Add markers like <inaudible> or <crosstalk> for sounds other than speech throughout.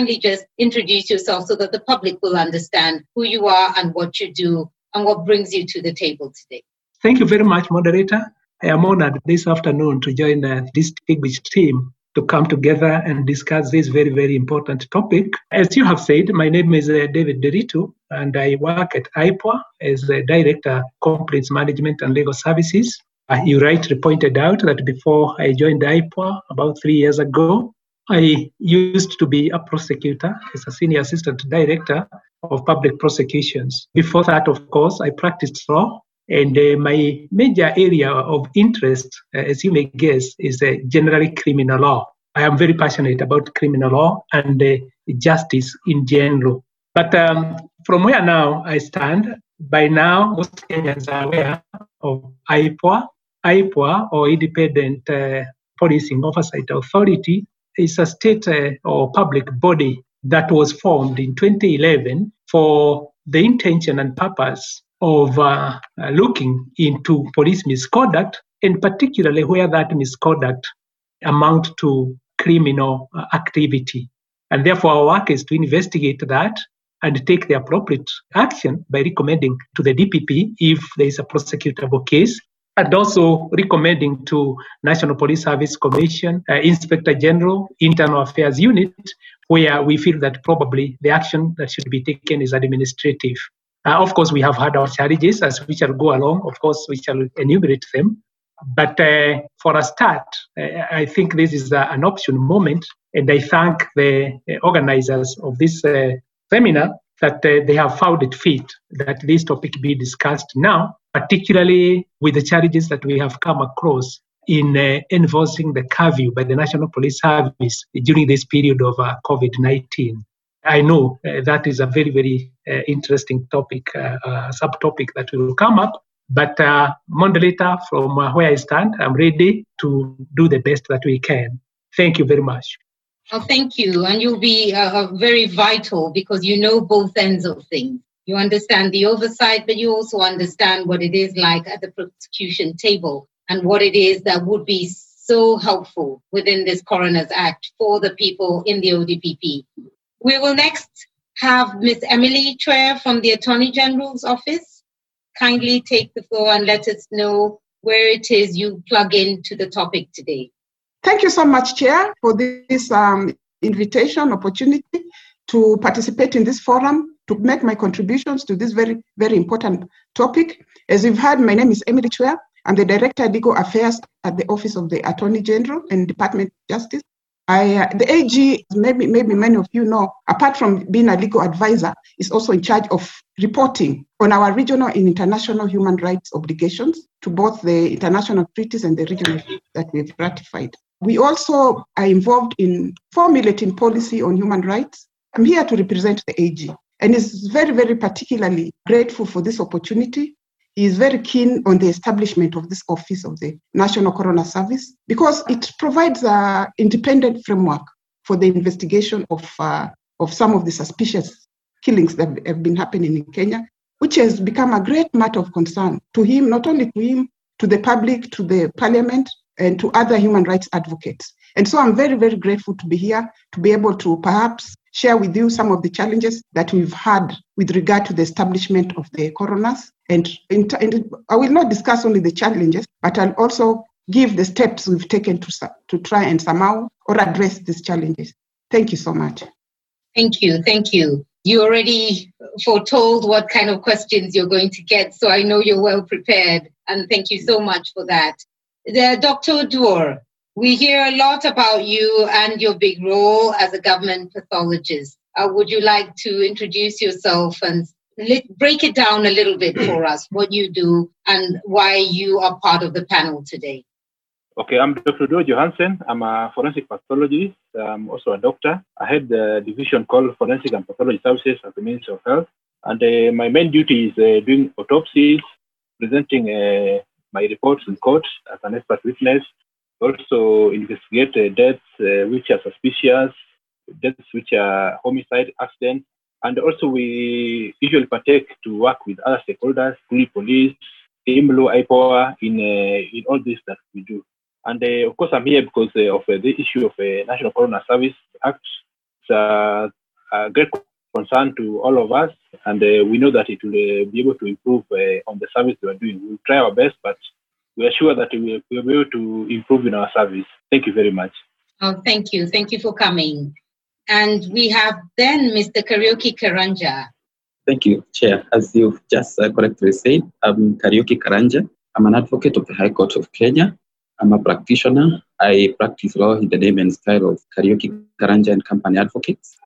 kindly just introduce yourself so that the public will understand who you are and what you do and what brings you to the table today. Thank you very much, moderator. I am honored this afternoon to join uh, this Distinguished team to come together and discuss this very, very important topic. As you have said, my name is uh, David Nderitu, and I work at IPOA as the Director, Complaints Management and Legal Services. Uh, you rightly pointed out that before I joined IPOA about three years ago, I used to be a prosecutor as a senior assistant director of public prosecutions. Before that, of course, I practiced law. And uh, my major area of interest, uh, as you may guess, is uh, generally criminal law. I am very passionate about criminal law and uh, justice in general. But um, from where now I stand, by now most Kenyans are aware of IPOA. IPOA, or Independent uh, Policing Oversight Authority, is a state uh, or public body that was formed in 2011 for the intention and purpose of uh, uh, looking into police misconduct, and particularly where that misconduct amount to criminal uh, activity. And therefore, our work is to investigate that and take the appropriate action by recommending to the DPP if there is a prosecutable case and also recommending to National Police Service Commission, uh, Inspector General, Internal Affairs Unit, where we feel that probably the action that should be taken is administrative. Uh, of course, we have had our challenges as we shall go along. Of course, we shall enumerate them. But uh, for a start, uh, I think this is uh, an option moment, and I thank the uh, organizers of this seminar that they have found it fit that this topic be discussed now particularly with the challenges that we have come across in uh, enforcing the curfew by the National Police Service during this period of uh, COVID 19. I know uh, that is a very, very uh, interesting topic, uh, uh, subtopic that will come up. But uh, moderator, from where I stand, I'm ready to do the best that we can. Thank you very much. Oh, thank you. And you'll be uh, uh, very vital because you know both ends of things. You understand the oversight, but you also understand what it is like at the prosecution table and what it is that would be so helpful within this Coroner's Act for the people in the ODPP. We will next have Ms. Emily Chweya from the Attorney General's office. Kindly take the floor and let us know where it is you plug into the topic today. Thank you so much, Chair, for this um, invitation opportunity to participate in this forum to make my contributions to this very, very important topic. As you've heard, my name is Emily Chweya. I'm the Director of Legal Affairs at the Office of the Attorney General and Department of Justice. I, uh, the AG, maybe, maybe many of you know, apart from being a legal advisor, is also in charge of reporting on our regional and international human rights obligations to both the international treaties and the regional that we've ratified. We also are involved in formulating policy on human rights. I'm here to represent the AG and is very, very particularly grateful for this opportunity. He is very keen on the establishment of this office of the National Coroner Service because it provides an independent framework for the investigation of, uh, of some of the suspicious killings that have been happening in Kenya, which has become a great matter of concern to him, not only to him, to the public, to the parliament, and to other human rights advocates. And so I'm very, very grateful to be here to be able to perhaps share with you some of the challenges that we've had with regard to the establishment of the coroners. And, in, in, I will not discuss only the challenges, but I'll also give the steps we've taken to, to try and somehow or address these challenges. Thank you so much. Thank you. Thank you. You already foretold what kind of questions you're going to get, so I know you're well prepared. And thank you so much for that. The, Dr. Oduor, we hear a lot about you and your big role as a government pathologist. Uh, would you like to introduce yourself and break it down a little bit for us, what you do and why you are part of the panel today? Okay, I'm Dr. Oduor Johansen. I'm a forensic pathologist. I'm also a doctor. I head the division called Forensic and Pathology Services at the Ministry of Health. And uh, my main duty is uh, doing autopsies, presenting my reports in court as an expert witness, also investigate uh, deaths uh, which are suspicious, deaths which are homicide, accident, and also we usually partake to work with other stakeholders, police, IMLU, IPOA, in, uh, in all this that we do. And uh, of course, I'm here because uh, of uh, the issue of uh, National Coroner Service Act. uh, a great concern to all of us, and uh, we know that it will uh, be able to improve uh, on the service we are doing. We'll try our best, but we are sure that we will, be able to improve in our service. Thank you very much. Oh, thank you. Thank you for coming. And we have then Mr. Kariuki Karanja. Thank you, Chair. As you've just uh, correctly said, I'm Kariuki Karanja. I'm an advocate of the High Court of Kenya. I'm a practitioner. I practice law in the name and style of Kariuki Karanja and Company Advocates.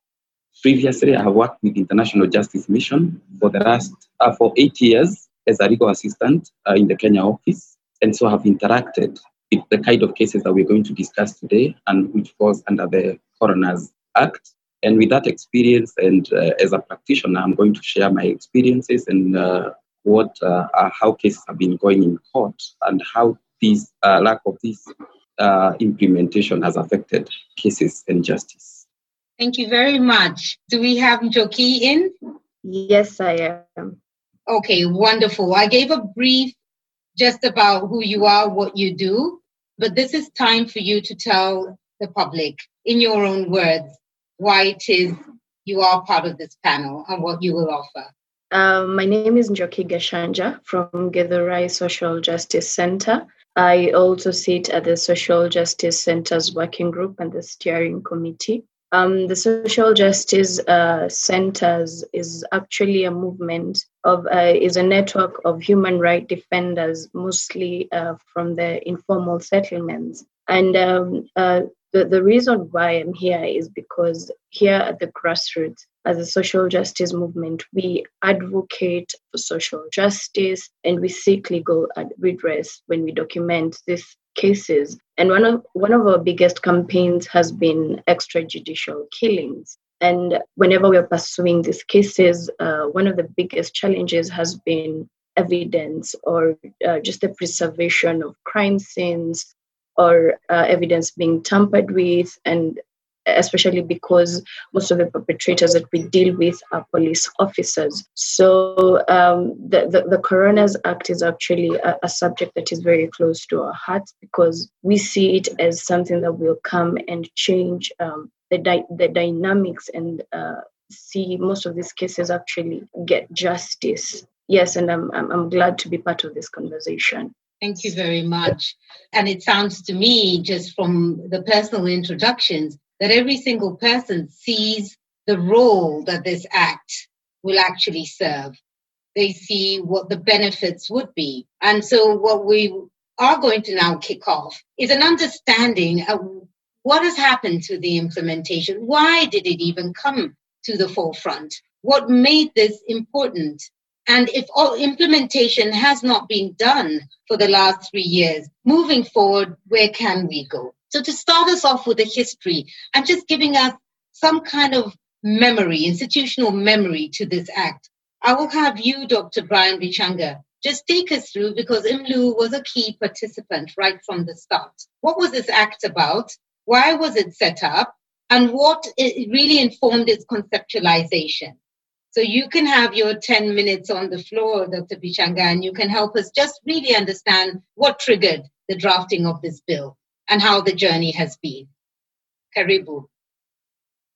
Previously, I have worked with International Justice Mission for the last uh, for eight years as a legal assistant uh, in the Kenya office, and so have interacted with the kind of cases that we're going to discuss today, and which falls under the Coroner's Act. And with that experience, and uh, as a practitioner, I'm going to share my experiences and uh, what uh, how cases have been going in court and how this uh, lack of this implementation has affected cases and justice. Thank you very much. Do we have Njoki in? Yes, I am. Okay, wonderful. I gave a brief just about who you are, what you do, but this is time for you to tell the public in your own words why it is you are part of this panel and what you will offer. Uh, my name is Njoki Gachanja from Githurai Social Justice Center. I also sit at the Social Justice Center's working group and the steering committee. Um, the social justice uh, centers is actually a movement of uh, is a network of human rights defenders, mostly uh, from the informal settlements. And um, uh, the the reason why I'm here is because here at the grassroots, as a social justice movement, we advocate for social justice and we seek legal redress when we document this cases. And one of one of our biggest campaigns has been extrajudicial killings. And whenever we're pursuing these cases, uh, one of the biggest challenges has been evidence or uh, just the preservation of crime scenes or uh, evidence being tampered with and especially because most of the perpetrators that we deal with are police officers. So um, the, the, the, Coroner's Act is actually a, a, subject that is very close to our hearts because we see it as something that will come and change um, the, di- the dynamics and uh, see most of these cases actually get justice. Yes, and I'm, I'm, I'm glad to be part of this conversation. Thank you very much. And it sounds to me, just from the personal introductions, that every single person sees the role that this act will actually serve. They see what the benefits would be. And so, what we are going to now kick off is an understanding of what has happened to the implementation. Why did it even come to the forefront? What made this important? And if all implementation has not been done for the last three years, moving forward, where can we go? So to start us off with a history and just giving us some kind of memory, institutional memory to this act, I will have you, Dr. Brian Bichanga, just take us through because IMLU was a key participant right from the start. What was this act about? Why was it set up? And what it really informed its conceptualization? So you can have your 10 minutes on the floor, Dr. Bichanga, and you can help us just really understand what triggered the drafting of this bill and how the journey has been. Karibu.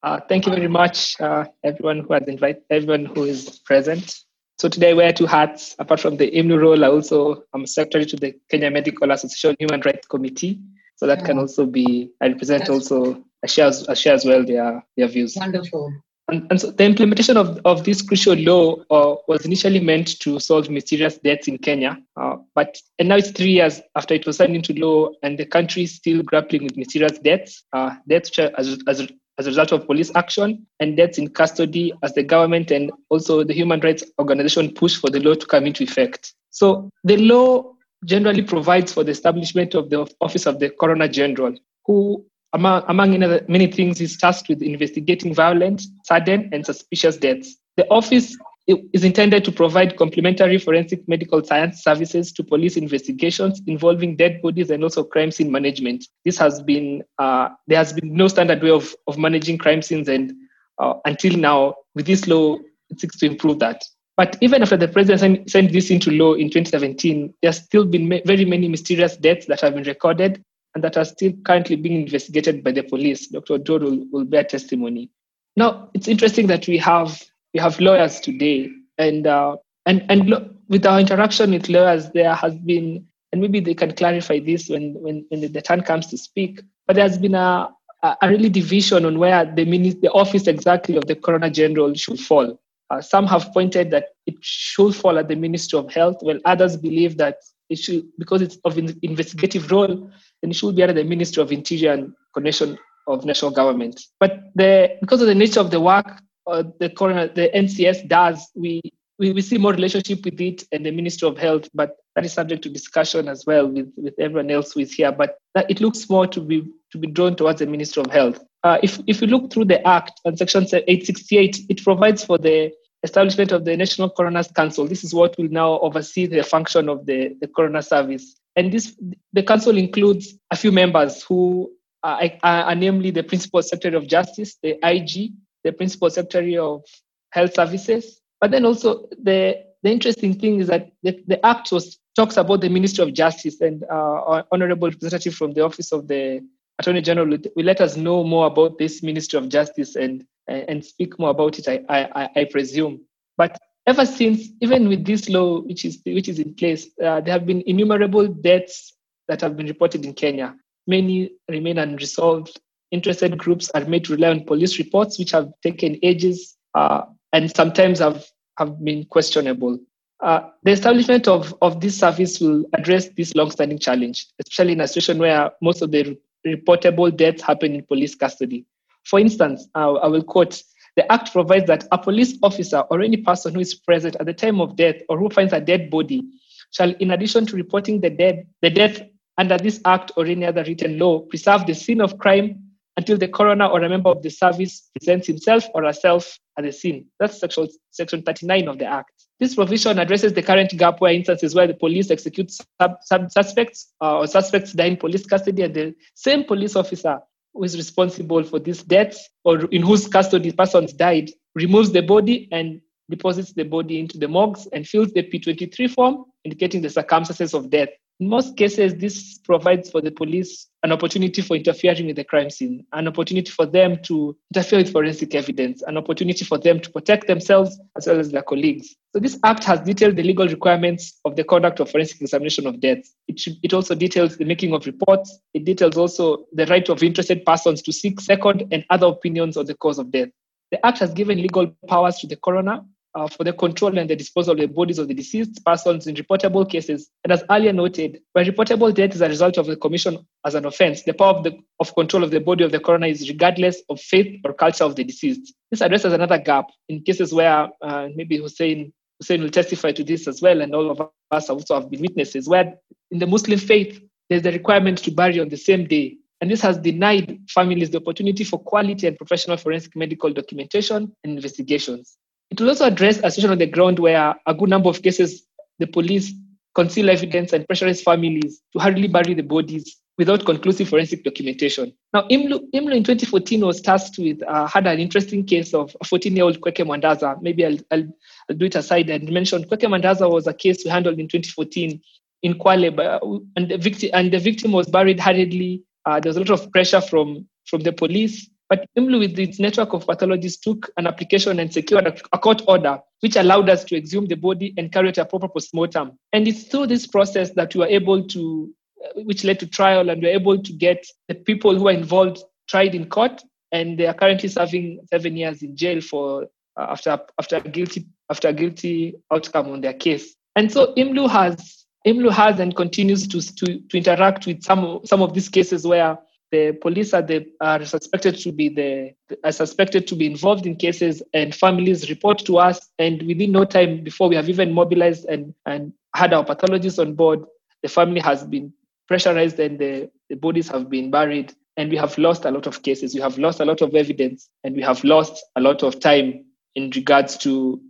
Uh, thank you very much, uh, everyone who has invited, everyone who is present. So today I wear two hats. Apart from the IMLU role, I also am secretary to the Kenya Medical Association Human Rights Committee. So that can also be, I represent That's also, I share, I share as well their, their views. Wonderful. And, and so the implementation of, of this crucial law uh, was initially meant to solve mysterious deaths in Kenya, uh, but and now it's three years after it was signed into law, and the country is still grappling with mysterious deaths, uh, deaths as, as, as a result of police action, and deaths in custody as the government and also the human rights organization push for the law to come into effect. So the law generally provides for the establishment of the Office of the Coroner General, who among, among many things, is tasked with investigating violent, sudden, and suspicious deaths. The office is intended to provide complementary forensic medical science services to police investigations involving dead bodies and also crime scene management. This has been uh, there has been no standard way of, of managing crime scenes, and uh, until now, with this law, it seeks to improve that. But even after the president sent this into law in 2017, there has still been very many mysterious deaths that have been recorded and that are still currently being investigated by the police. Dr. Oduor will, will bear testimony. now it's interesting that we have we have lawyers today, and uh, and and lo- with our interaction with lawyers, there has been, and maybe they can clarify this when when, when the time comes to speak. But there has been a a really division on where the the office exactly of the coroner general should fall. Uh, some have pointed that it should fall at the Ministry of Health, while others believe that it should, because it's of an investigative role, then it should be under the Ministry of Interior and Connection of National Government. But the, because of the nature of the work uh, the coroner, the NCS does, we, we, we see more relationship with it and the Ministry of Health, but that is subject to discussion as well with, with everyone else who is here. But that, it looks more to be to be drawn towards the Ministry of Health. Uh, if if you look through the Act and Section 868, it provides for the establishment of the National Coroner's Council. This is what will now oversee the function of the, the coroner service. And this the council includes a few members who are, are, namely the Principal Secretary of Justice, the IG, the Principal Secretary of Health Services. But then also the the interesting thing is that the, the Act was talks about the Ministry of Justice and uh, honorable representative from the Office of the Attorney General will let us know more about this Ministry of Justice and and speak more about it. I I, I presume. But ever since, even with this law which is which is in place, uh, there have been innumerable deaths that have been reported in Kenya. Many remain unresolved. Interested groups are made to rely on police reports, which have taken ages uh, and sometimes have have been questionable. Uh, the establishment of, of this service will address this long-standing challenge, especially in a situation where most of the reportable deaths happen in police custody. For instance, uh, I will quote, the Act provides that a police officer or any person who is present at the time of death or who finds a dead body shall, in addition to reporting the dead, the death under this Act or any other written law, preserve the scene of crime until the coroner or a member of the service presents himself or herself at the scene. That's section, section 39 of the Act. This provision addresses the current gap where instances where the police execute sub, sub suspects uh, or suspects die in police custody and the same police officer who is responsible for these deaths or in whose custody persons died removes the body and deposits the body into the morgues and fills the P23 form indicating the circumstances of death. In most cases, this provides for the police an opportunity for interfering with the crime scene, an opportunity for them to interfere with forensic evidence, an opportunity for them to protect themselves as well as their colleagues. So this act has detailed the legal requirements of the conduct of forensic examination of deaths. It, it also details the making of reports. It details also the right of interested persons to seek second and other opinions on the cause of death. The act has given legal powers to the coroner uh, for the control and the disposal of the bodies of the deceased persons in reportable cases. And as earlier noted, when reportable death is a result of the commission as an offense, the power of, the, of control of the body of the coroner is regardless of faith or culture of the deceased. This addresses another gap in cases where uh, maybe Hussein, Hussein will testify to this as well, and all of us also have been witnesses, where in the Muslim faith, there's the requirement to bury on the same day. And this has denied families the opportunity for quality and professional forensic medical documentation and investigations. It will also address a situation on the ground where a good number of cases, the police conceal evidence and pressurize families to hurriedly bury the bodies without conclusive forensic documentation. Now, IMLU, IMLU in 2014 was tasked with, uh, had an interesting case of a 14 year old Kwekwe Mwandaza. Maybe I'll, I'll, I'll, do it aside and mention Kwekwe Mwandaza was a case we handled in 2014 in Kwale, and the victim, and the victim was buried hurriedly. Uh, there was a lot of pressure from, from the police but IMLU, with its network of pathologists, took an application and secured a, court order, which allowed us to exhume the body and carry out a proper postmortem. And it's through this process that we were able to, uh, which led to trial, and we were able to get the people who were involved tried in court, and they are currently serving seven years in jail for uh, after after a guilty after a guilty outcome on their case. And so IMLU has IMLU has and continues to, to, to interact with some, some of these cases where the police are, the, are suspected to be the are suspected to be involved in cases and families report to us and within no time before we have even mobilized and, and had our pathologists on board the family has been pressurized and the, the bodies have been buried. And we have lost a lot of cases. We have lost a lot of evidence and we have lost a lot of time in regards to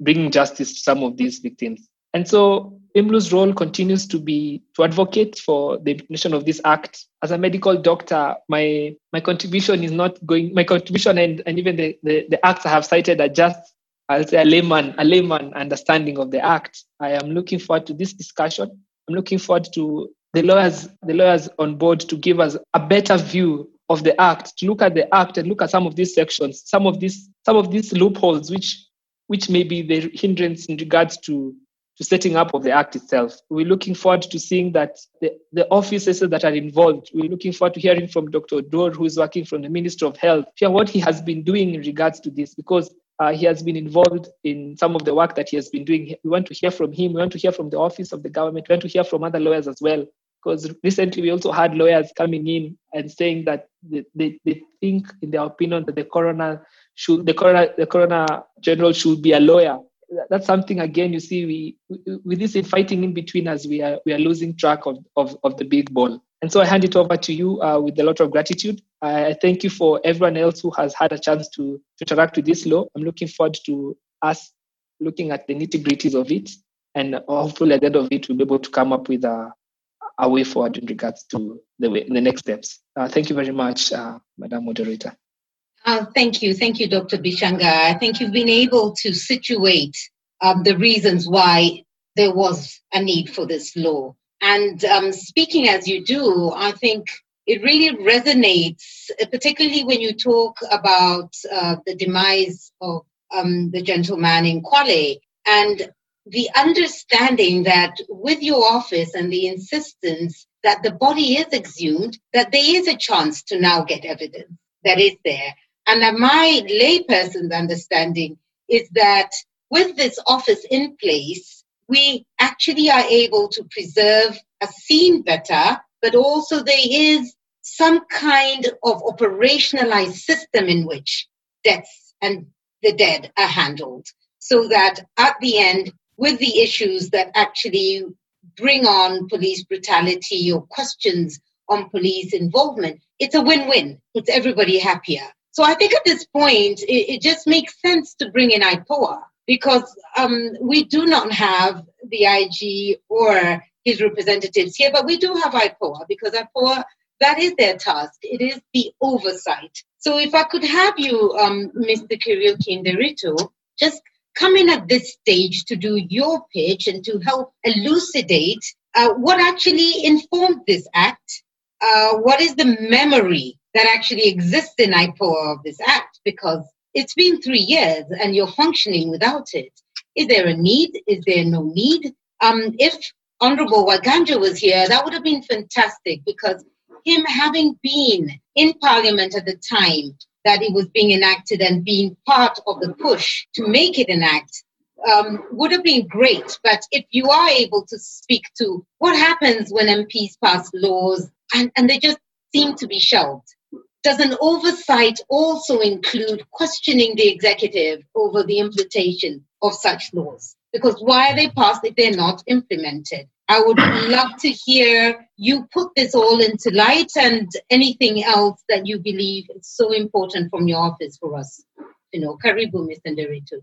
bringing justice to some of these victims. And so IMLU's role continues to be to advocate for the implementation of this act. As a medical doctor, my my contribution is not going. My contribution and, and even the, the, the acts I have cited are just I'll say a layman a layman understanding of the act. I am looking forward to this discussion. I'm looking forward to the lawyers the lawyers on board to give us a better view of the act, to look at the act and look at some of these sections, some of these some of these loopholes which which may be the hindrance in regards to to setting up of the act itself. We're looking forward to seeing that the, the offices that are involved, we're looking forward to hearing from Dr. Oduor, who is working from the Ministry of Health, hear what he has been doing in regards to this, because uh, he has been involved in some of the work that he has been doing. We want to hear from him. We want to hear from the office of the government. We want to hear from other lawyers as well. Because recently we also had lawyers coming in and saying that they, they, they think, in their opinion, that the coroner should the coroner the coroner general should be a lawyer that's something again you see we with this fighting in between us we are we are losing track of of, of the big ball. And so i hand it over to you uh, with a lot of gratitude. I thank you for everyone else who has had a chance to, to interact with this law. I'm looking forward to us looking at the nitty gritties of it. And hopefully at the end of it we'll be able to come up with a, a way forward in regards to the way, the next steps. Uh, thank you very much uh, madam moderator uh, thank you. Thank you, Dr. Bichanga. I think you've been able to situate um, the reasons why there was a need for this law. And um, speaking as you do, I think it really resonates, particularly when you talk about uh, the demise of um, the gentleman in Kwale and the understanding that with your office and the insistence that the body is exhumed, that there is a chance to now get evidence that is there. And my layperson's understanding is that with this office in place, we actually are able to preserve a scene better, but also there is some kind of operationalized system in which deaths and the dead are handled. So that at the end, with the issues that actually bring on police brutality or questions on police involvement, it's a win win. It's everybody happier. So I think at this point, it, it just makes sense to bring in IPOA because um, we do not have the IG or his representatives here, but we do have IPOA because IPOA, that is their task. It is the oversight. So if I could have you, um, Mr. Kariuki Nderitu, just come in at this stage to do your pitch and to help elucidate uh, what actually informed this act. Uh, what is the memory that actually exists in IPOA of this act because it's been three years and you're functioning without it. Is there a need? Is there no need? Um, if Honorable Waganja was here, that would have been fantastic because him having been in Parliament at the time that it was being enacted and being part of the push to make it an act um, would have been great. But if you are able to speak to what happens when MPs pass laws and, and they just seem to be shelved, does an oversight also include questioning the executive over the implementation of such laws? Because why are they passed if they're not implemented? I would love to hear you put this all into light and anything else that you believe is so important from your office for us. You know, Karibu, Mr. Nderitu.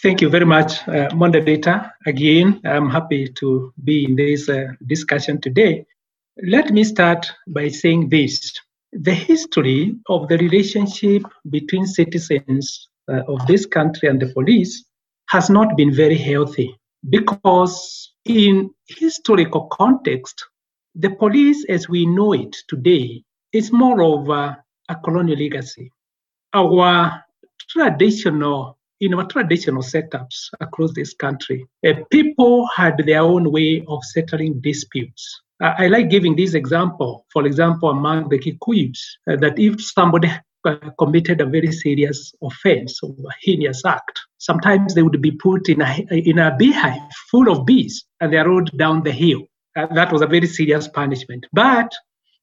Thank you very much, uh, moderator. Again, I'm happy to be in this uh, discussion today. Let me start by saying this. The history of the relationship between citizens uh, of this country and the police has not been very healthy because, in historical context, the police as we know it today is more of a, a colonial legacy. Our traditional in our traditional setups across this country, uh, people had their own way of settling disputes. Uh, I like giving this example, for example, among the Kikuyus, uh, that if somebody committed a very serious offense or a heinous act, sometimes they would be put in a, in a beehive full of bees and they rode down the hill. Uh, that was a very serious punishment. But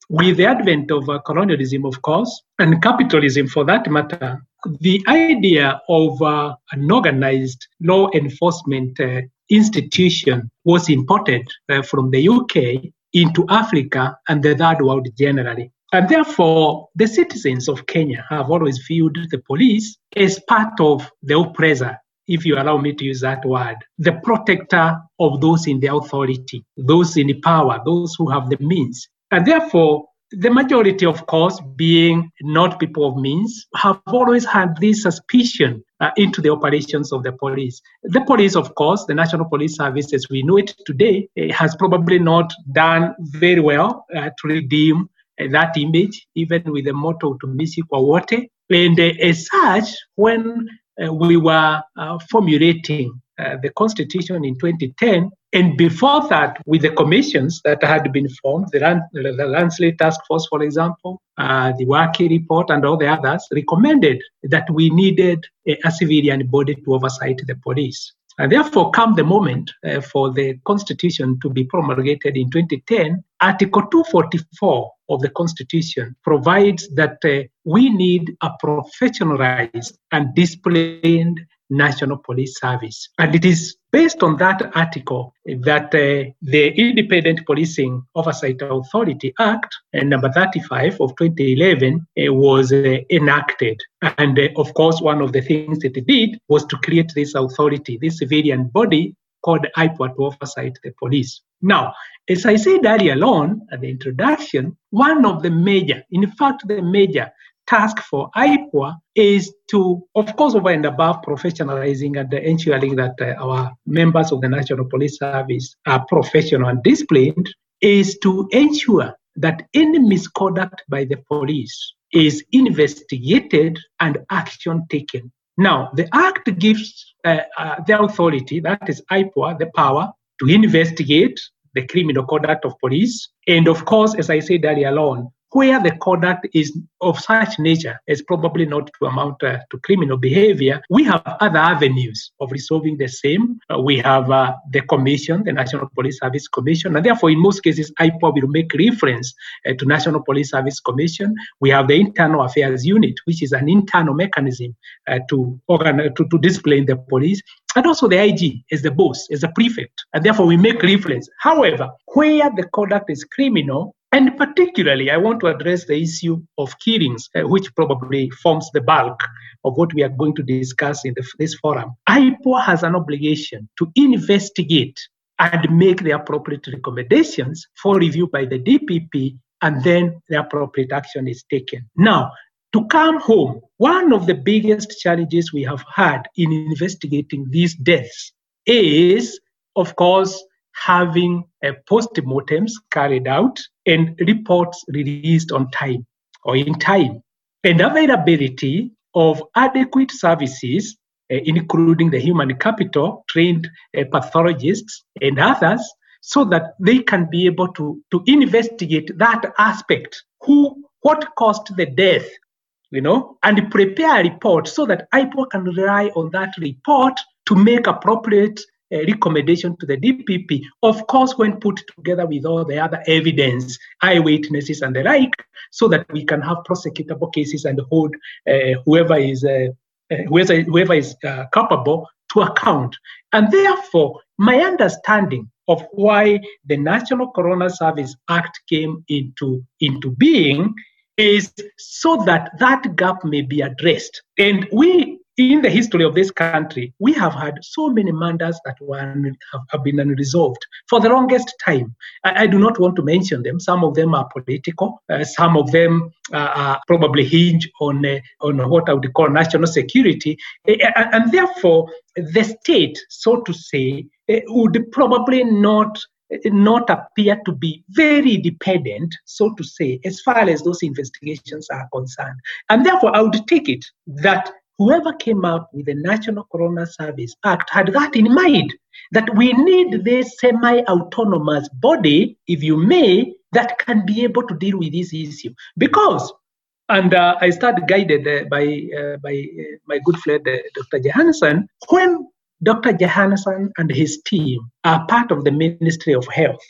with the advent of uh, colonialism, of course, and capitalism for that matter, the idea of uh, an organized law enforcement uh, institution was imported uh, from the UK into Africa and the third world generally. And therefore, the citizens of Kenya have always viewed the police as part of the oppressor, if you allow me to use that word, the protector of those in the authority, those in the power, those who have the means. And therefore, the majority, of course, being not people of means, have always had this suspicion uh, into the operations of the police. The police, of course, the National Police Service, as we know it today, eh, has probably not done very well uh, to redeem eh, that image, even with the motto Tumishi kwa wote. And eh, as such, when we were uh, formulating uh, the Constitution in 2010, and before that, with the commissions that had been formed, the, Ran- the Ransley Task Force, for example, uh, the Waki report, and all the others, recommended that we needed a, a civilian body to oversight the police. And therefore, come the moment uh, for the Constitution to be promulgated in 2010, Article 244 of the Constitution provides that uh, we need a professionalized and disciplined National Police Service. And it is based on that article that uh, the Independent Policing Oversight Authority Act, uh, number 35 of 2011, uh, was enacted. And of course, one of the things that it did was to create this authority, this civilian body called IPOA to oversight the police. Now, as I said earlier on at the introduction, one of the major, in fact, the major task for IPOA is to, of course, over and above professionalizing and ensuring that uh, our members of the National Police Service are professional and disciplined, is to ensure that any misconduct by the police is investigated and action taken. Now, the Act gives Uh, uh, the authority, that is IPOA, the power to investigate the criminal conduct of police. And of course, as I said earlier on, where the conduct is of such nature as probably not to amount uh, to criminal behavior, we have other avenues of resolving the same. Uh, we have uh, the commission, the National Police Service Commission, and therefore, in most cases, IPOA will make reference uh, to National Police Service Commission. We have the Internal Affairs Unit, which is an internal mechanism uh, to, organ- to, to discipline the police and also the IG as the boss, as the prefect, and therefore we make reference. However, where the conduct is criminal, and particularly, I want to address the issue of killings, uh, which probably forms the bulk of what we are going to discuss in the, this forum. IPO has an obligation to investigate and make the appropriate recommendations for review by the DPP, and then the appropriate action is taken. Now, to come home, one of the biggest challenges we have had in investigating these deaths is, of course, having uh, post-mortems carried out and reports released on time or in time, and availability of adequate services, uh, including the human capital, trained uh, pathologists, and others, so that they can be able to, to investigate that aspect. Who, what caused the death, you know, and prepare a report so that IPO can rely on that report to make appropriate uh, recommendation to the DPP, of course, when put together with all the other evidence, eyewitnesses and the like, so that we can have prosecutable cases and hold uh, whoever is uh, whoever, whoever is culpable to account. And therefore, my understanding of why the National Coroner Service Act came into, into being is so that that gap may be addressed. And we in the history of this country, we have had so many murders that were, have, been unresolved for the longest time. I, I, do not want to mention them. Some of them are political. Uh, some of them uh, are probably hinge on uh, on what I would call national security, and, and therefore the state, so to say, would probably not not appear to be very dependent, so to say, as far as those investigations are concerned. And therefore, I would take it that whoever came up with the National Coroner Service Act had that in mind that we need this semi autonomous body, if you may, that can be able to deal with this issue. Because, and uh, I started guided uh, by, uh, by my good friend, Dr. Johansen, when Dr. Johansen and his team are part of the Ministry of Health,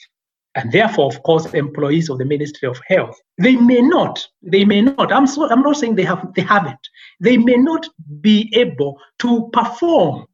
and therefore, of course, employees of the Ministry of Health. They may not, they may not, I'm, so, I'm not saying they, have, they haven't, they may not be able to perform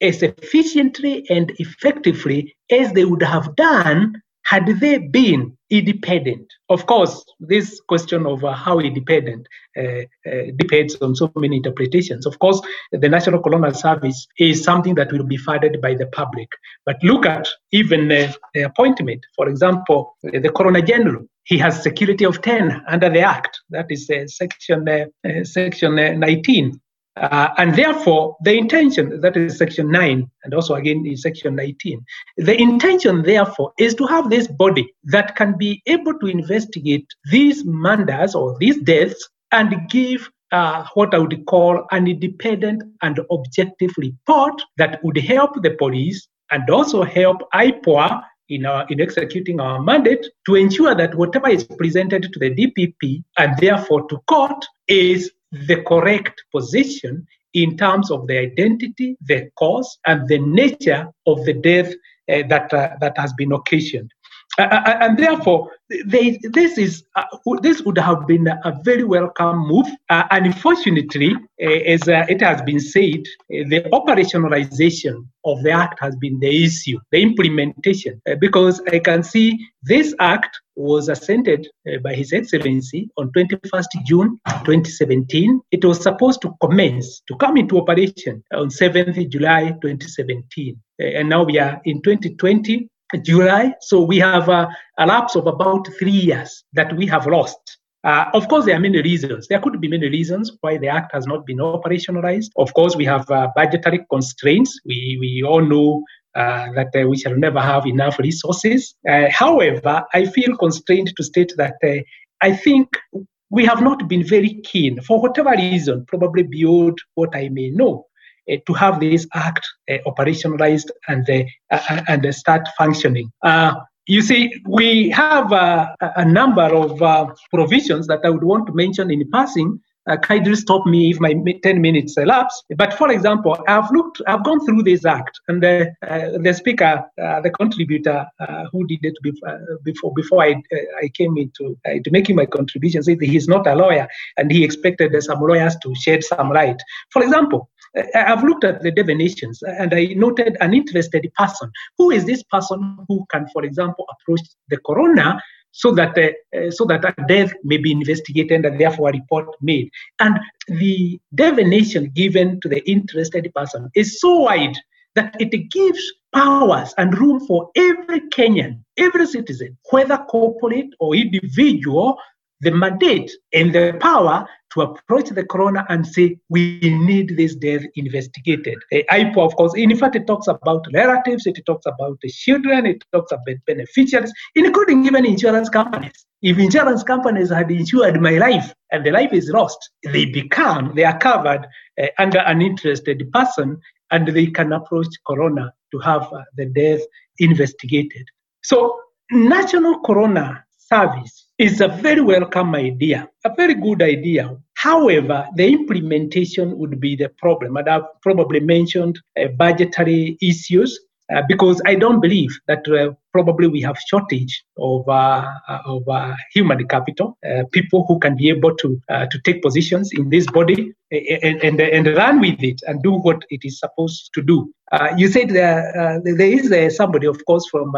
as efficiently and effectively as they would have done had they been independent. Of course, this question of uh, how independent uh, uh, depends on so many interpretations. Of course, the National Coroner Service is something that will be funded by the public. But look at even uh, the appointment. For example, the Coroner General, he has security of tenure under the Act. That is uh, section, uh, section 19 Uh, and therefore, the intention, that is section 9, and also again in section 19, the intention, therefore, is to have this body that can be able to investigate these murders or these deaths and give uh, what I would call an independent and objective report that would help the police and also help IPOA in, our, in executing our mandate to ensure that whatever is presented to the DPP and therefore to court is the correct position in terms of the identity, the cause, and the nature of the death uh, that, uh, that has been occasioned. Uh, uh, uh, and therefore, they, this is uh, this would have been a very welcome move. Uh, unfortunately, uh, as it has been said, the operationalization of the act has been the issue, the implementation. because I can see this act was assented by His Excellency on 21st June 2017. It was supposed to commence to come into operation on 7th July 2017, and now we are in 2020 July. So we have a, a lapse of about three years that we have lost. Uh, of course, there are many reasons. There could be many reasons why the act has not been operationalized. Of course, we have uh, budgetary constraints. We, we all know uh, that uh, we shall never have enough resources. Uh, however, I feel constrained to state that uh, I think we have not been very keen, for whatever reason, probably beyond what I may know, uh, to have this act uh, operationalized and uh, and start functioning. you see, we have a number of provisions that I would want to mention in passing uh, kindly stop me if my 10 minutes elapse. But for example, I've looked, I've gone through this act, and the, uh, the speaker, uh, the contributor uh, who did it before, before, before I, I came into to making my contribution said he's not a lawyer, and he expected some lawyers to shed some light. For example, I've looked at the definitions and I noted an interested person. Who is this person who can, for example, approach the coroner so that uh, so that a death may be investigated and therefore a report made. And the definition given to the interested person is so wide that it gives powers and room for every Kenyan, every citizen, whether corporate or individual, the mandate and the power to approach the coroner and say, we need this death investigated. IPO, of course, in fact, it talks about relatives, it talks about the children, it talks about beneficiaries, including even insurance companies. If insurance companies had insured my life and the life is lost, they become, they are covered uh, under an interested person and they can approach coroner to have uh, the death investigated. So, National Coroner Service is a very welcome idea, a very good idea. However, the implementation would be the problem. And I've probably mentioned uh, budgetary issues uh, because I don't believe that uh, probably we have shortage of uh, of uh, human capital, uh, people who can be able to uh, to take positions in this body and, and and run with it and do what it is supposed to do. you said there there is somebody, of course, from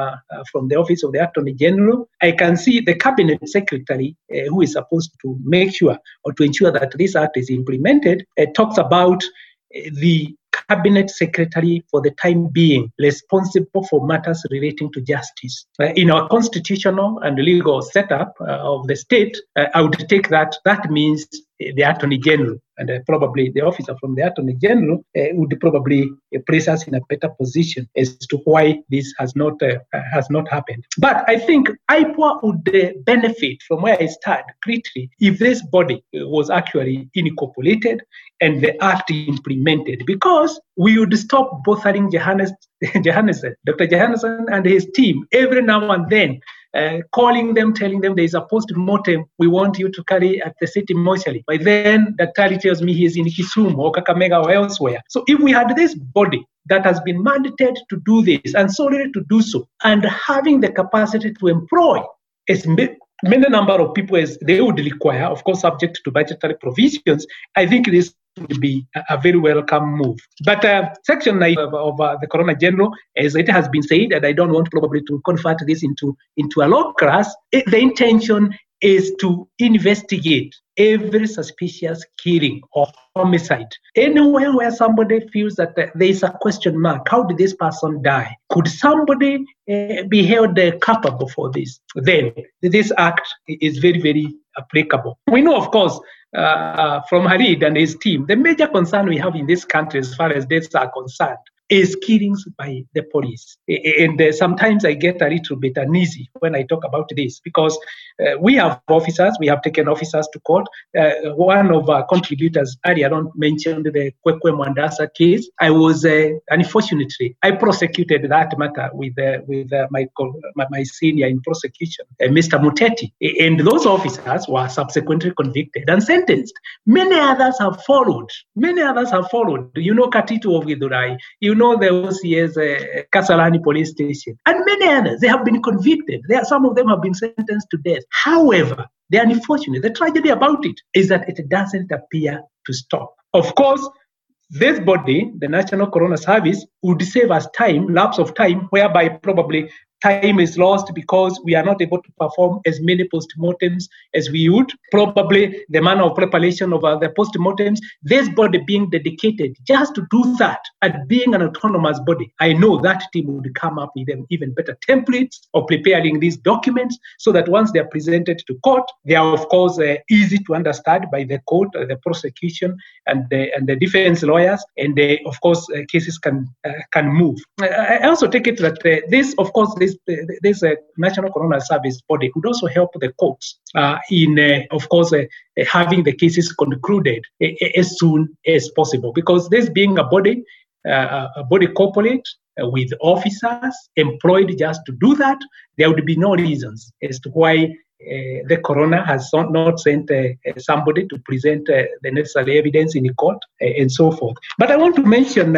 from the office of the Attorney General. I can see the cabinet secretary who is supposed to make sure or to ensure that this act is implemented. talks about the cabinet secretary for the time being responsible for matters relating to justice. Uh, in our constitutional and legal setup uh, of the state, uh, I would take that that means the Attorney General, and uh, probably the officer from the Attorney General uh, would probably uh, place us in a better position as to why this has not uh, has not happened. But I think IPOA would uh, benefit from where I start greatly if this body uh, was actually incorporated and the act implemented, because we would stop bothering Johannes, <laughs> Johannesson, Dr. Johannesson and his team every now and then uh, calling them, telling them there is a post-mortem we want you to carry at the city mortuary. By then, the Daktari tells me he's in Kisumu or Kakamega or elsewhere. So if we had this body that has been mandated to do this and solely to do so, and having the capacity to employ as many number of people as they would require, of course, subject to budgetary provisions, I think this would be a, very welcome move. But uh, Section 9 of, of uh, the Coroner General, as it has been said, and I don't want probably to convert this into, into a law class, it, the intention is to investigate every suspicious killing or homicide. Anywhere where somebody feels that there is a question mark, how did this person die? Could somebody uh, be held uh, culpable for this? Then this act is very, very applicable. We know, of course, uh, from Harid and his team, the major concern we have in this country as far as deaths are concerned is killings by the police. And uh, sometimes I get a little bit uneasy when I talk about this because uh, we have officers, we have taken officers to court. Uh, one of our contributors earlier on mentioned the Kwekwe Mwandaza case. I was, uh, unfortunately, I prosecuted that matter with, uh, with uh, my, my, senior in prosecution, Mr. Muteti. And those officers were subsequently convicted and sentenced. Many others have followed. Many others have followed. You know Katitu of Githurai. You know the OCS uh, Kasarani police station, and many others. They have been convicted. There, some of them have been sentenced to death. However, the unfortunate, the tragedy about it is that it doesn't appear to stop. Of course, this body, the National Coroner Service, would save us time, lapse of time, whereby probably time is lost because we are not able to perform as many postmortems as we would. Probably the manner of preparation of uh, the postmortems, this body being dedicated just to do that and being an autonomous body. I know that team would come up with them even better templates of preparing these documents so that once they are presented to court, they are of course uh, easy to understand by the court, uh, the prosecution, and the, and the defense lawyers, and of course uh, cases can uh, can move. I also take it that uh, this, of course, this this uh, National Coroner Service body could also help the courts uh, in, uh, of course, having the cases concluded as soon as possible. Because this being a body, a body corporate with officers employed just to do that, there would be no reasons as to why uh, the coroner has not sent uh, somebody to present uh, the necessary evidence in the court and so forth. But I want to mention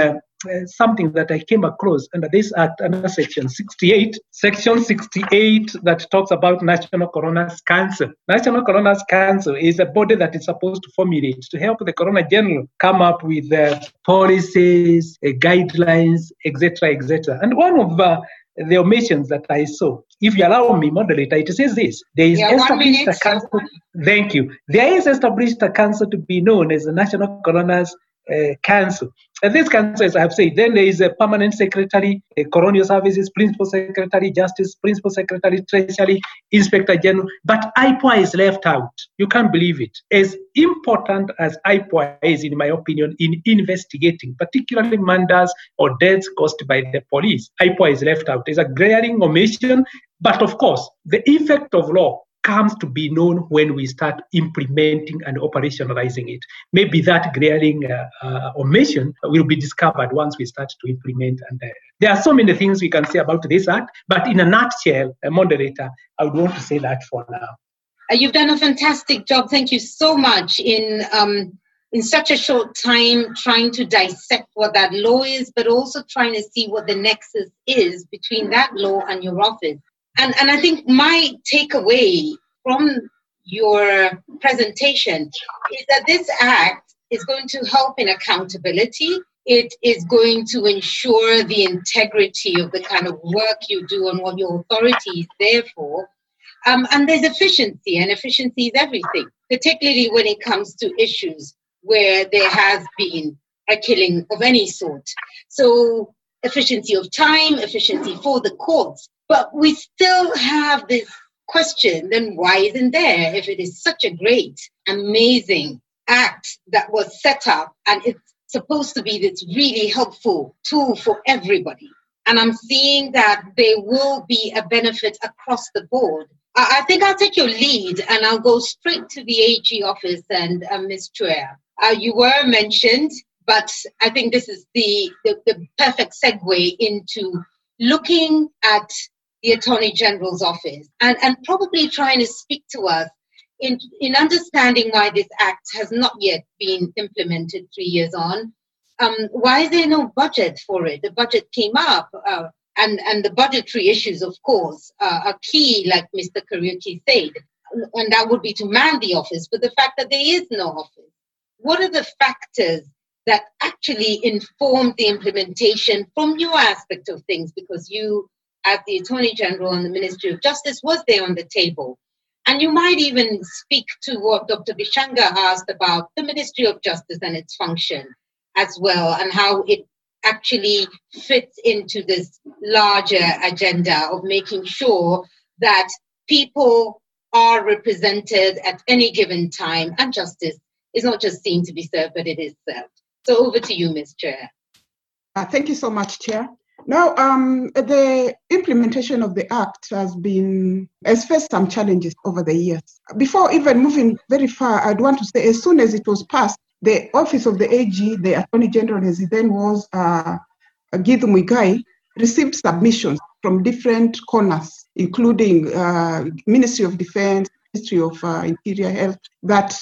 something that I came across under this act, under section 68, section 68 that talks about National Coroner's Council. National Coroner's Council is a body that is supposed to formulate to help the Coroner General come up with uh, policies, uh, guidelines, etc., etc. And one of uh, the omissions that I saw, if you allow me, moderator, it says this: there is yeah, established a council. Thank you. There is established a council to be known as the National Coroner's uh, council. And this council, as I have said, then there is a permanent secretary, a colonial services, principal secretary, justice, principal secretary, treasury, inspector general. But IPOA is left out. You can't believe it. As important as IPOA is, in my opinion, in investigating, particularly murders or deaths caused by the police, IPOA is left out. It's a glaring omission. But of course, the effect of law comes to be known when we start implementing and operationalizing it. Maybe that glaring uh, uh, omission will be discovered once we start to implement. And uh, there are so many things we can say about this act, but in a nutshell, a moderator, I would want to say that for now. Uh, you've done a fantastic job. Thank you so much in um, in such a short time trying to dissect what that law is, but also trying to see what the nexus is between that law and your office. And, and I think my takeaway from your presentation is that this act is going to help in accountability. It is going to ensure the integrity of the kind of work you do and what your authority is there for. Um, and there's efficiency, and efficiency is everything, particularly when it comes to issues where there has been a killing of any sort. So, efficiency of time, efficiency for the courts, but we still have this question then why isn't there if it is such a great, amazing act that was set up and it's supposed to be this really helpful tool for everybody? And I'm seeing that there will be a benefit across the board. I think I'll take your lead and I'll go straight to the AG office and uh, Ms. Chweya. Uh, you were mentioned, but I think this is the, the, the perfect segue into looking at the Attorney General's office and, and probably trying to speak to us in, in understanding why this act has not yet been implemented three years on. Um, why is there no budget for it? The budget came up, uh, and, and the budgetary issues, of course, uh, are key, like Mr. Kariuki said, and that would be to man the office. But the fact that there is no office, what are the factors that actually inform the implementation from your aspect of things? Because you as the Attorney General and the Ministry of Justice was there on the table. And you might even speak to what Dr. Bichanga asked about the Ministry of Justice and its function as well, and how it actually fits into this larger agenda of making sure that people are represented at any given time and justice is not just seen to be served, but it is served. So over to you, Ms. Chweya. Uh, thank you so much, Chair. Now, um, the implementation of the Act has been has faced some challenges over the years. Before even moving very far, I'd want to say, as soon as it was passed, the office of the AG, the Attorney General, as he then was, uh, Githu Muigai, received submissions from different corners, including uh, Ministry of Defense, Ministry of uh, Interior Health, that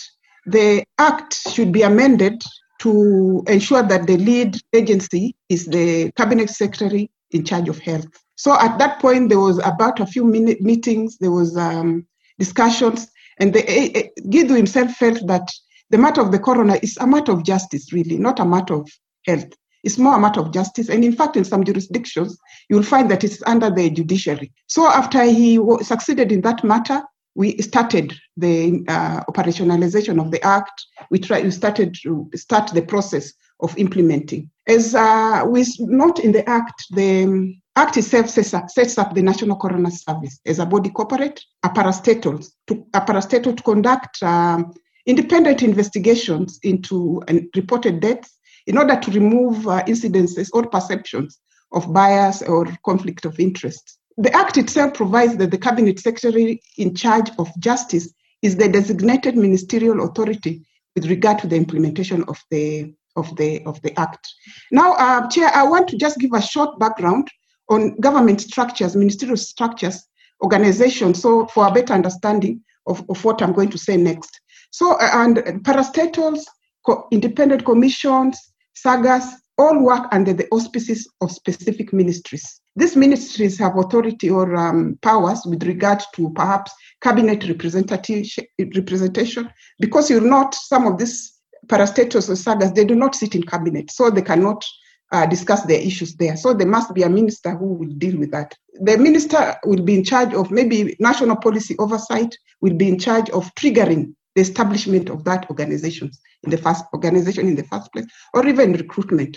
the Act should be amended to ensure that the lead agency is the cabinet secretary in charge of health. So at that point, there was about a few minute meetings, there was um, discussions, and the, uh, himself felt that the matter of the coroner is a matter of justice, really, not a matter of health. It's more a matter of justice. And in fact, in some jurisdictions, you'll find that it's under the judiciary. So after he w- succeeded in that matter, we started the uh, operationalization of the act. We tried, we started to start the process of implementing. As uh, we note in the act, the act itself sets up, sets up the National Coroner Service as a body corporate, a parastatal to, a parastatal to conduct um, independent investigations into uh, reported deaths in order to remove uh, incidences or perceptions of bias or conflict of interest the Act itself provides that the Cabinet Secretary in charge of justice is the designated ministerial authority with regard to the implementation of the of the of the Act. Now, uh, Chair, I want to just give a short background on government structures, ministerial structures, organizations, so for a better understanding of, of what I'm going to say next. So, uh, and parastatals, co- independent commissions, SAGAs, all work under the auspices of specific ministries. These ministries have authority or um, powers with regard to perhaps cabinet representation, because you're not, some of these parastatals or SAGAs, they do not sit in cabinet, so they cannot uh, discuss their issues there. So there must be a minister who will deal with that. The minister will be in charge of maybe national policy oversight, will be in charge of triggering the establishment of that organization in the first organization in the first place, or even recruitment.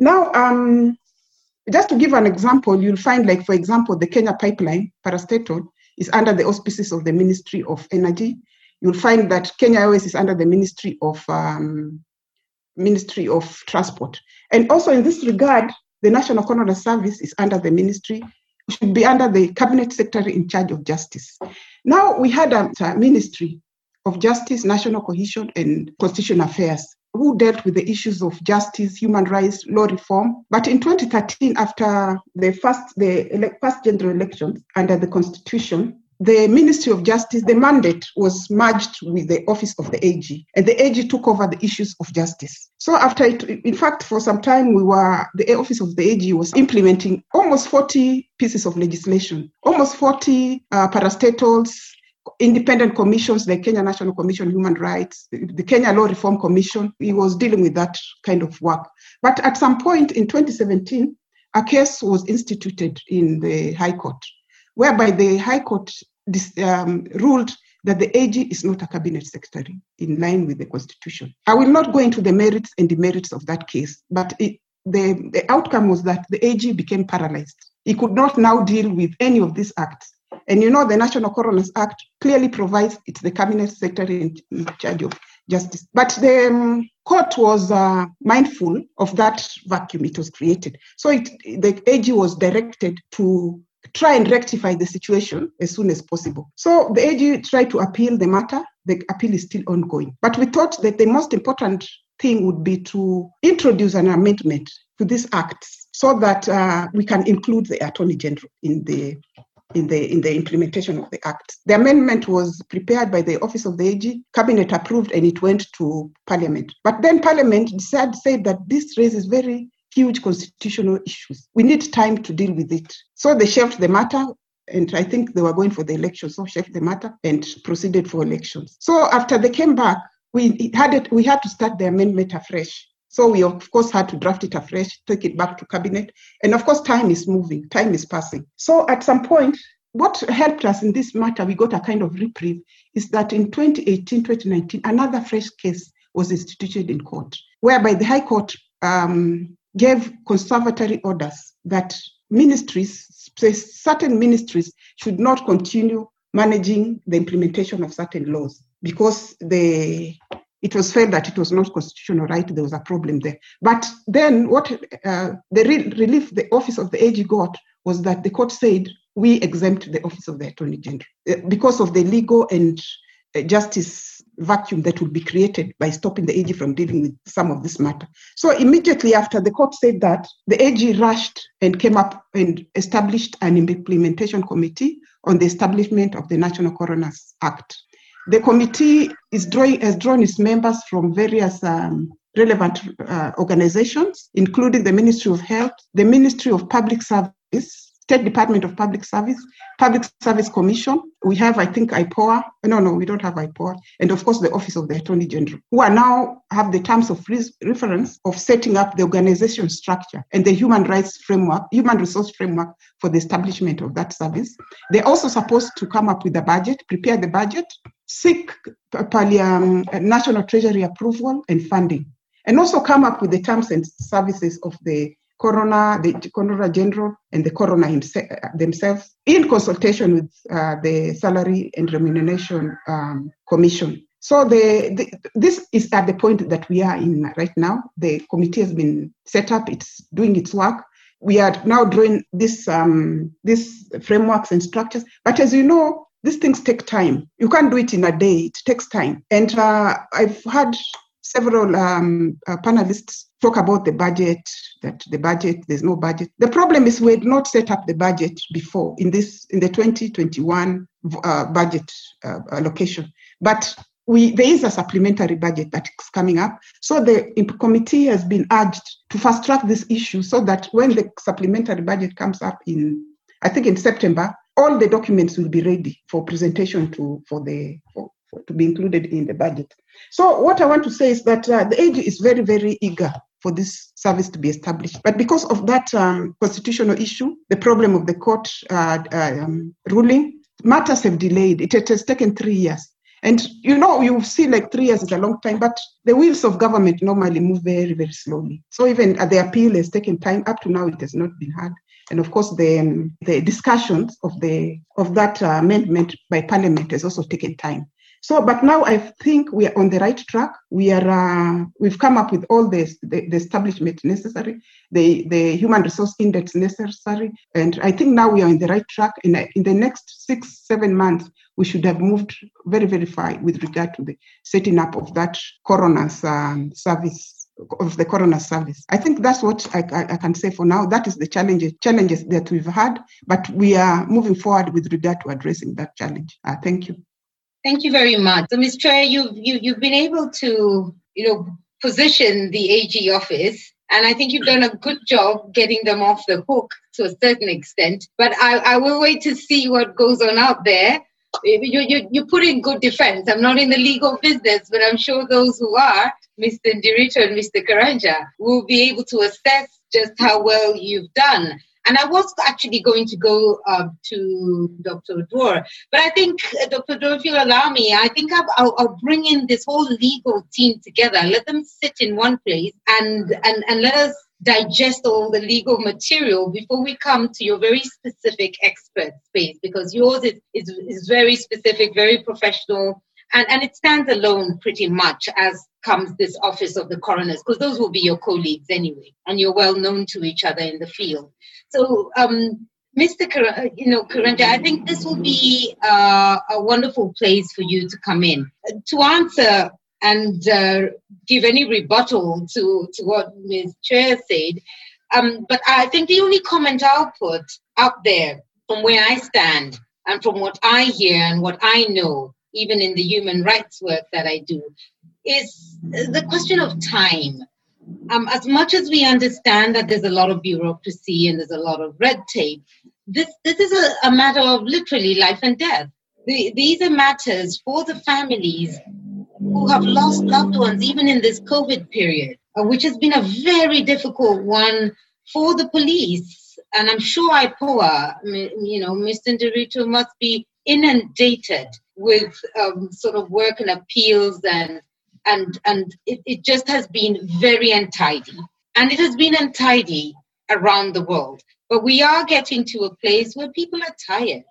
Now, um, just to give an example, you'll find, like, for example, the Kenya pipeline, parastatal, is under the auspices of the Ministry of Energy. You'll find that Kenya Airways is under the Ministry of um, Ministry of Transport. And also in this regard, the National Coroner Service is under the ministry, should be under the Cabinet Secretary in charge of justice. Now we had a, a Ministry of Justice, National Cohesion, and Constitutional Affairs who dealt with the issues of justice, human rights, law reform. But in 2013, after the first the ele- first general elections under the constitution, the Ministry of Justice, the mandate was merged with the office of the AG, and the AG took over the issues of justice. So after it, in fact, for some time, we were the office of the AG was implementing almost 40 pieces of legislation, almost 40 uh, parastatals, independent commissions, the Kenya National Commission on Human Rights, the Kenya Law Reform Commission, he was dealing with that kind of work. But at some point in 2017, a case was instituted in the High Court, whereby the High Court um, ruled that the AG is not a cabinet secretary in line with the constitution. I will not go into the merits and demerits of that case, but it, the, the outcome was that the AG became paralyzed. He could not now deal with any of these acts and you know, the National Coroners Act clearly provides it's the cabinet secretary in, in charge of justice. But the um, court was uh, mindful of that vacuum it was created. So it, the AG was directed to try and rectify the situation as soon as possible. So the AG tried to appeal the matter. The appeal is still ongoing. But we thought that the most important thing would be to introduce an amendment to this act so that uh, we can include the Attorney General in the in the in the implementation of the act. The amendment was prepared by the Office of the AG, Cabinet approved, and it went to Parliament. But then Parliament decided said that this raises very huge constitutional issues. We need time to deal with it. So they shelved the matter. And I think they were going for the elections, so shelved the matter and proceeded for elections. So after they came back, we had it, we had to start the amendment afresh. So we of course had to draft it afresh, take it back to cabinet. And of course, time is moving, time is passing. So at some point, what helped us in this matter, we got a kind of reprieve, is that in 2018, 2019, another fresh case was instituted in court, whereby the High Court um, gave conservatory orders that ministries, certain ministries, should not continue managing the implementation of certain laws because the it was felt that it was not constitutional right, there was a problem there. But then what uh, the re- relief the office of the AG got was that the court said we exempt the office of the Attorney General uh, because of the legal and uh, justice vacuum that would be created by stopping the AG from dealing with some of this matter. So immediately after the court said that, the AG rushed and came up and established an implementation committee on the establishment of the National Coroners Act. The committee is drawing, has drawn its members from various um, relevant uh, organizations, including the Ministry of Health, the Ministry of Public Service, State Department of Public Service, Public Service Commission. We have, I think, IPOA. No, no, we don't have IPOA. And of course, the Office of the Attorney General, who are now have the terms of reference of setting up the organization structure and the human rights framework, human resource framework for the establishment of that service. They're also supposed to come up with a budget, prepare the budget, seek um, national treasury approval and funding, and also come up with the terms and services of the coroner, the coroner general, and the coroner himself, themselves in consultation with uh, the Salary and Remuneration um, Commission. So the, the, this is at the point that we are in right now. The committee has been set up; it's doing its work. We are now drawing this um, frameworks and structures. But as you know, these things take time. You can't do it in a day. It takes time. And uh, I've had several um, uh, panelists talk about the budget, that the budget, there's no budget. The problem is we had not set up the budget before in this, in the 2021 uh, budget uh, allocation. But we, there is a supplementary budget that is coming up. So the committee has been urged to fast track this issue so that when the supplementary budget comes up in, I think in September, all the documents will be ready for presentation to for the for, for, to be included in the budget. So what I want to say is that uh, the AG is very very eager for this service to be established. But because of that um, constitutional issue, the problem of the court uh, uh, um, ruling, matters have delayed. It, it has taken three years. And you know, you see like three years is a long time, but the wheels of government normally move very, very slowly. So even uh, the appeal has taken time. Up to now, it has not been heard. And of course, the um, the discussions of the of that uh, amendment by Parliament has also taken time. So, but now I think we are on the right track. We are, uh, we've come up with all the, the, the, establishment necessary, the, the human resource index necessary. And I think now we are in the right track. In, in the next six, seven months, we should have moved very, very far with regard to the setting up of that coroner's um, service of the coroner service. I think that's what I, I, I, can say for now. That is the challenges challenges that we've had, but we are moving forward with regard to addressing that challenge. Uh, thank you. Thank you very much. So, Ms. Chweya, you've, you, have you have been able to, you know, position the AG office, and I think you've done a good job getting them off the hook to a certain extent. But I, I will wait to see what goes on out there. You, you, you put in good defense. I'm not in the legal business, but I'm sure those who are, Mr. Nderitu and Mr. Karanja, will be able to assess just how well you've done. And I was actually going to go uh, to Dr. Oduor, but I think, uh, Dr. Oduor, if you'll allow me, I think I'll, I'll, I'll, bring in this whole legal team together, let them sit in one place and, and, and let us digest all the legal material before we come to your very specific expert space, because yours is, is, is very specific, very professional, and, and it stands alone pretty much as comes this office of the coroners, because those will be your colleagues anyway, and you're well known to each other in the field. So, um, Mr. Kar- you know, Karanja, I think this will be uh, a wonderful place for you to come in to answer and uh, give any rebuttal to, to what Ms. Chweya said. Um, but I think the only comment I'll put out there from where I stand and from what I hear and what I know, even in the human rights work that I do, is the question of time um, as much as we understand that there's a lot of bureaucracy and there's a lot of red tape, this, this is a, a matter of literally life and death. The, these are matters for the families who have lost loved ones, even in this COVID period, uh, which has been a very difficult one for the police. And I'm sure IPOA, you know, Mr. Nderitu must be inundated with um, sort of work and appeals and and and it, it just has been very untidy and it has been untidy around the world but we are getting to a place where people are tired